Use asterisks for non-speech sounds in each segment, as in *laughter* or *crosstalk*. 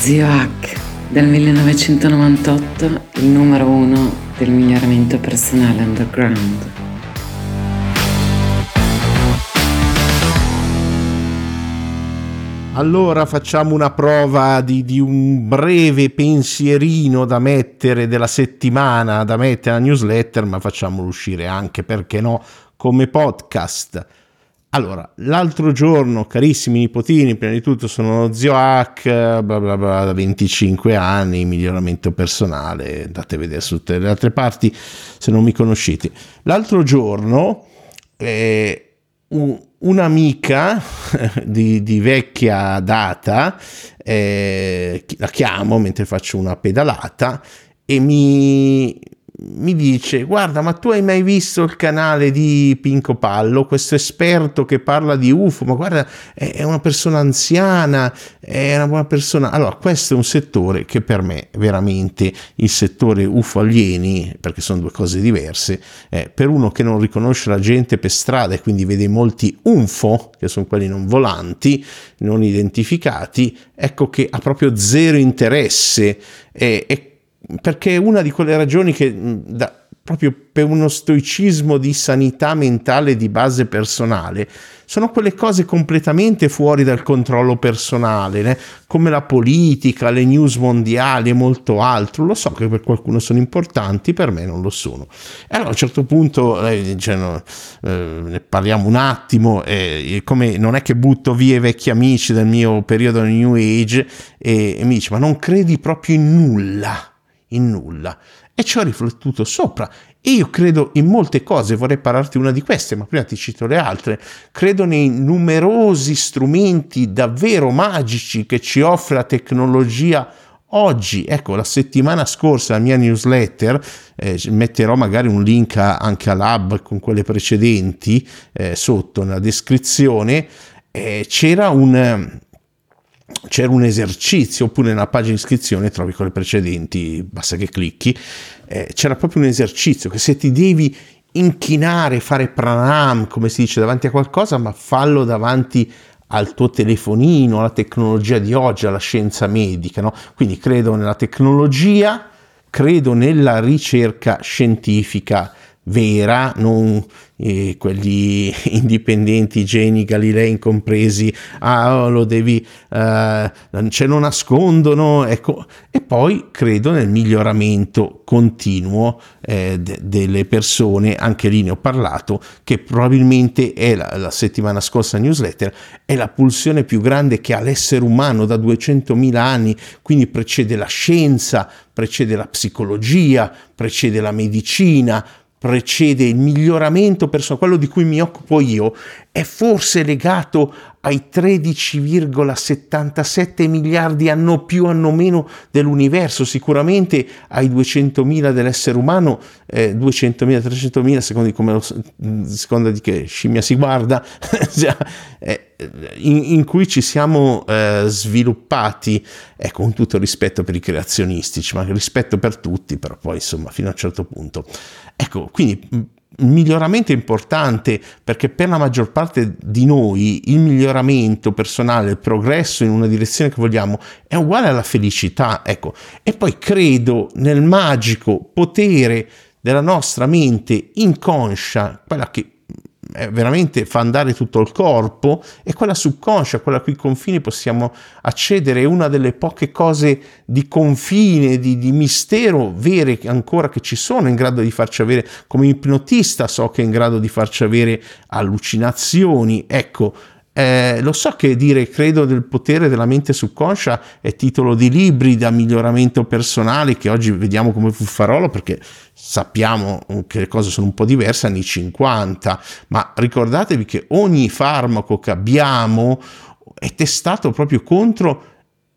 Zio Hack del 1998, il numero uno del miglioramento personale underground. Allora facciamo una prova di, di, un breve pensierino da mettere della settimana, da mettere alla newsletter, ma facciamolo uscire anche, perché no, come podcast. Allora, l'altro giorno, carissimi nipotini, prima di tutto sono zio Hack, bla bla bla, da 25 anni, miglioramento personale, andate a vedere su tutte le altre parti se non mi conoscete. L'altro giorno eh, un, un'amica *laughs* di, di, vecchia data, eh, la chiamo mentre faccio una pedalata e mi, mi dice guarda ma tu hai mai visto il canale di Pinco Pallo? Questo esperto che parla di UFO ma guarda è una persona anziana è una buona persona. Allora questo è un settore che per me veramente il settore UFO alieni perché sono due cose diverse eh, per uno che non riconosce la gente per strada e quindi vede molti UFO che sono quelli non volanti non identificati ecco che ha proprio zero interesse e, e perché è una di quelle ragioni che da, proprio per uno stoicismo di sanità mentale di base personale, sono quelle cose completamente fuori dal controllo personale, né? come la politica, le news mondiali e molto altro. Lo so che per qualcuno sono importanti, per me non lo sono. E allora a un certo punto eh, cioè, no, eh, ne parliamo un attimo, eh, come non è che butto via i vecchi amici del mio periodo New Age e, e mi dice ma non credi proprio in nulla? In nulla e ci ho riflettuto sopra e io credo in molte cose, vorrei parlarti una di queste, ma prima ti cito le altre. Credo nei numerosi strumenti davvero magici che ci offre la tecnologia oggi. Ecco, la settimana scorsa la mia newsletter, eh, metterò magari un link anche all'hub con quelle precedenti eh, sotto nella descrizione, eh, c'era un c'era un esercizio, oppure nella pagina iscrizione trovi quelle precedenti, basta che clicchi, eh, c'era proprio un esercizio che se ti devi inchinare, fare pranam, come si dice, davanti a qualcosa, ma fallo davanti al tuo telefonino, alla tecnologia di oggi, alla scienza medica, no? Quindi credo nella tecnologia, credo nella ricerca scientifica vera, non eh, quelli *laughs* indipendenti, geni, Galilei incompresi, ah, lo devi, eh, ce lo nascondono, ecco. E poi credo nel miglioramento continuo eh, de- delle persone, anche lì ne ho parlato, che probabilmente è la, la settimana scorsa newsletter, è la pulsione più grande che ha l'essere umano da 200.000 anni, quindi precede la scienza, precede la psicologia, precede la medicina, precede il miglioramento personale, quello di cui mi occupo io, è forse legato ai 13,77 miliardi anno più anno meno dell'universo, sicuramente ai 200.000 dell'essere umano, eh, 200.000, 300.000, secondo di, come lo, secondo di che scimmia si guarda, *laughs* eh, in, in, cui ci siamo eh, sviluppati, eh, con tutto rispetto per i creazionisti, ma rispetto per tutti, però poi insomma fino a un certo punto. Ecco, quindi il miglioramento importante perché per la maggior parte di noi il miglioramento personale, il progresso in una direzione che vogliamo è uguale alla felicità, ecco. E poi credo nel magico potere della nostra mente inconscia, quella che veramente fa andare tutto il corpo, e quella subconscia, quella a cui confini possiamo accedere, è una delle poche cose di confine, di, di mistero vere ancora che ci sono, in grado di farci avere, come ipnotista so che è in grado di farci avere allucinazioni, ecco, eh, lo so che dire credo del potere della mente subconscia è titolo di libri da miglioramento personale che oggi vediamo come fuffarolo perché sappiamo che le cose sono un po' diverse anni 50, ma ricordatevi che ogni farmaco che abbiamo è testato proprio contro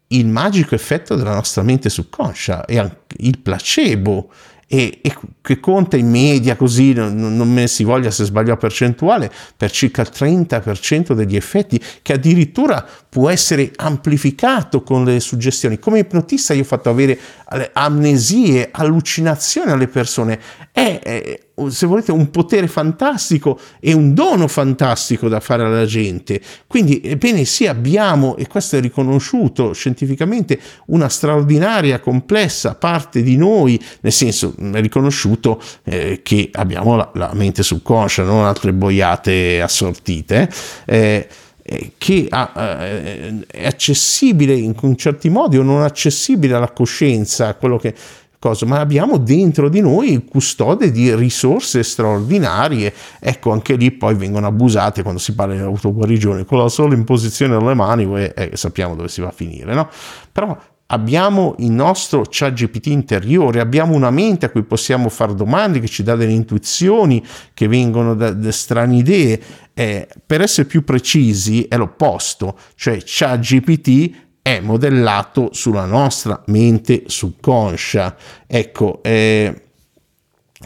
il magico effetto della nostra mente subconscia e il placebo e, e, che conta in media così, non, non me si voglia se sbaglio a percentuale, per circa il 30% degli effetti, che addirittura può essere amplificato con le suggestioni. Come ipnotista io ho fatto avere amnesie, allucinazioni alle persone. È, è se volete, un potere fantastico e un dono fantastico da fare alla gente. Quindi, ebbene sì, abbiamo, e questo è riconosciuto scientificamente, una straordinaria, complessa parte di noi, nel senso, riconosciuto eh, che abbiamo la, la, mente subconscia, non altre boiate assortite. Eh, eh che eh, è accessibile in certi modi o non accessibile alla coscienza, quello che cosa, ma abbiamo dentro di noi il custode di risorse straordinarie. Ecco, anche lì poi vengono abusate quando si parla di autoguarigione, con la sola imposizione delle mani eh, eh, sappiamo dove si va a finire, no? Però abbiamo il nostro chat GPT interiore, abbiamo una mente a cui possiamo fare domande, che ci dà delle intuizioni che vengono da, da strane idee. Eh, per essere più precisi è l'opposto, cioè chat GPT è modellato sulla nostra mente subconscia. Ecco, eh,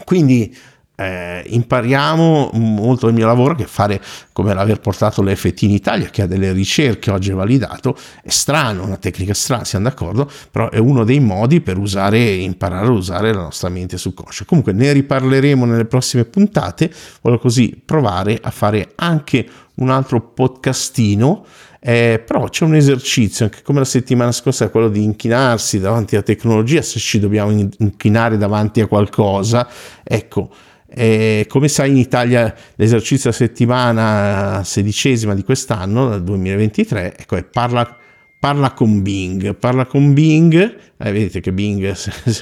quindi eh, impariamo molto del mio lavoro che fare come l'aver portato l'FT in Italia che ha delle ricerche oggi validato è strano, una tecnica strana, siamo d'accordo, però è uno dei modi per usare imparare a usare la nostra mente subconscia. Comunque ne riparleremo nelle prossime puntate, voglio così provare a fare anche un altro podcastino eh, però c'è un esercizio, anche come la settimana scorsa, quello di inchinarsi davanti alla tecnologia, se ci dobbiamo inchinare davanti a qualcosa. Ecco, eh, come sai in Italia l'esercizio a settimana sedicesima di quest'anno, dal 2023, ecco, parla, parla con Bing, parla con Bing, eh, vedete che Bing *laughs*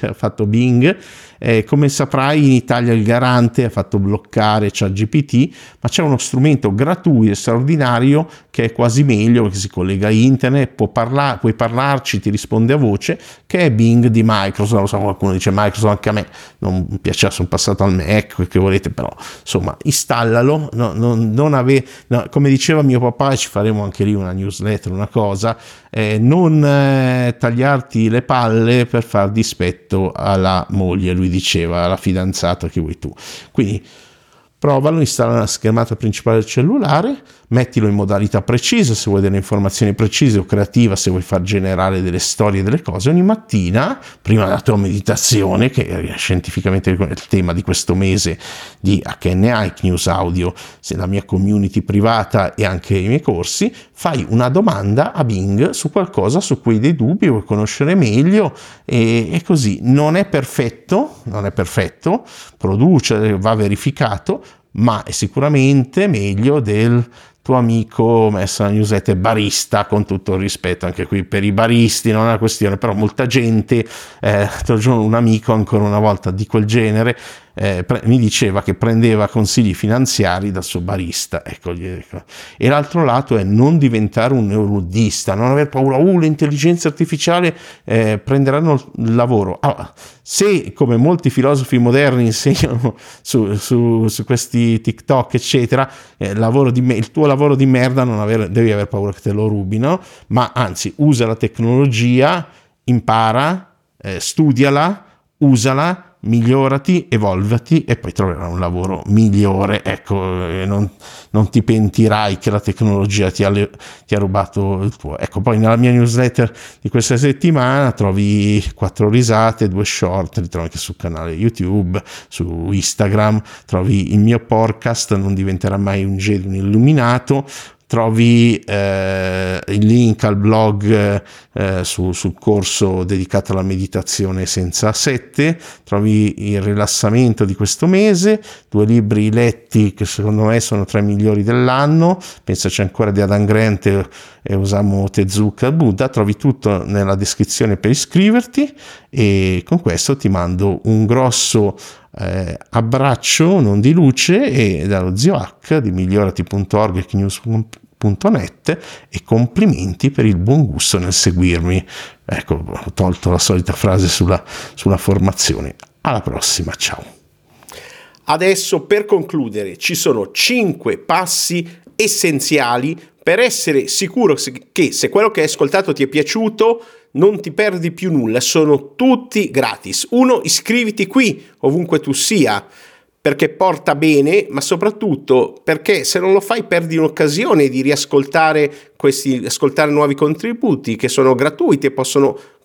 ha fatto Bing, eh, come saprai in Italia il garante ha fatto bloccare ChatGPT, ma c'è uno strumento gratuito e straordinario che è quasi meglio perché si collega a internet, parla- puoi parlarci, ti risponde a voce, che è Bing di Microsoft, lo so qualcuno dice Microsoft anche a me, non piaceva, sono passato al Mac, che volete, però insomma installalo, no, non, non ave- no, come diceva mio papà, ci faremo anche lì una newsletter, una cosa, eh, non eh, tagliarti le palle per far dispetto alla moglie, lui diceva, alla fidanzata che vuoi tu. Quindi provalo, installa la schermata principale del cellulare, mettilo in modalità precisa se vuoi delle informazioni precise o creativa se vuoi far generare delle storie delle cose ogni mattina prima della tua meditazione che è scientificamente il tema di questo mese di HNI News Audio. Se la mia community privata e anche i miei corsi fai una domanda a Bing su qualcosa su cui hai dei dubbi vuoi conoscere meglio e, e così. Non è perfetto non è perfetto produce va verificato ma è sicuramente meglio del tuo amico messo nella barista con tutto il rispetto anche qui per i baristi non è una questione però molta gente eh, *laughs* un amico ancora una volta di quel genere eh, pre- mi diceva che prendeva consigli finanziari dal suo barista. Ecco, ecco. E l'altro lato è non diventare un neuroludista, non aver paura, uh, l'intelligenza artificiale eh, prenderanno il lavoro. Allora, se come molti filosofi moderni insegnano su, su, su questi TikTok, eccetera, eh, me- il tuo lavoro di merda non aver, devi aver paura che te lo rubino, ma anzi usa la tecnologia, impara, eh, studiala, usala migliorati, evolvati e poi troverai un lavoro migliore. Ecco, non, non ti pentirai che la tecnologia ti ha, ti ha, rubato il tuo. Ecco, poi nella mia newsletter di questa settimana trovi quattro risate, due short, li trovi anche sul canale YouTube, su Instagram, trovi il mio podcast, non diventerà mai un un illuminato, trovi eh, il link al blog eh, su, sul corso dedicato alla meditazione senza sette, trovi il rilassamento di questo mese, due libri letti che secondo me sono tra i migliori dell'anno, pensaci ancora di Adam Grant e Osamu Tezuka Buddha, trovi tutto nella descrizione per iscriverti. E con questo ti mando un grosso eh, abbraccio non di luce e dallo zio H di migliorati.org e news.net e complimenti per il buon gusto nel seguirmi. Ecco, ho tolto la solita frase sulla, sulla formazione. Alla prossima, ciao. Adesso per concludere ci sono 5 passi essenziali per essere sicuro che se quello che hai ascoltato ti è piaciuto non ti perdi più nulla, sono tutti gratis. Uno, iscriviti qui, ovunque tu sia, perché porta bene, ma soprattutto perché se non lo fai perdi un'occasione di riascoltare questi, ascoltare nuovi contributi che sono gratuiti e possono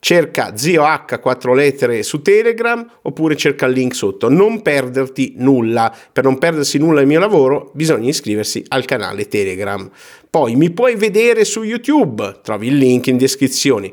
cerca zio H 4 lettere su Telegram oppure cerca il link sotto. Non perderti nulla. Per non perdersi nulla del mio lavoro bisogna iscriversi al canale Telegram. Poi mi puoi vedere su YouTube, trovi il link in descrizione.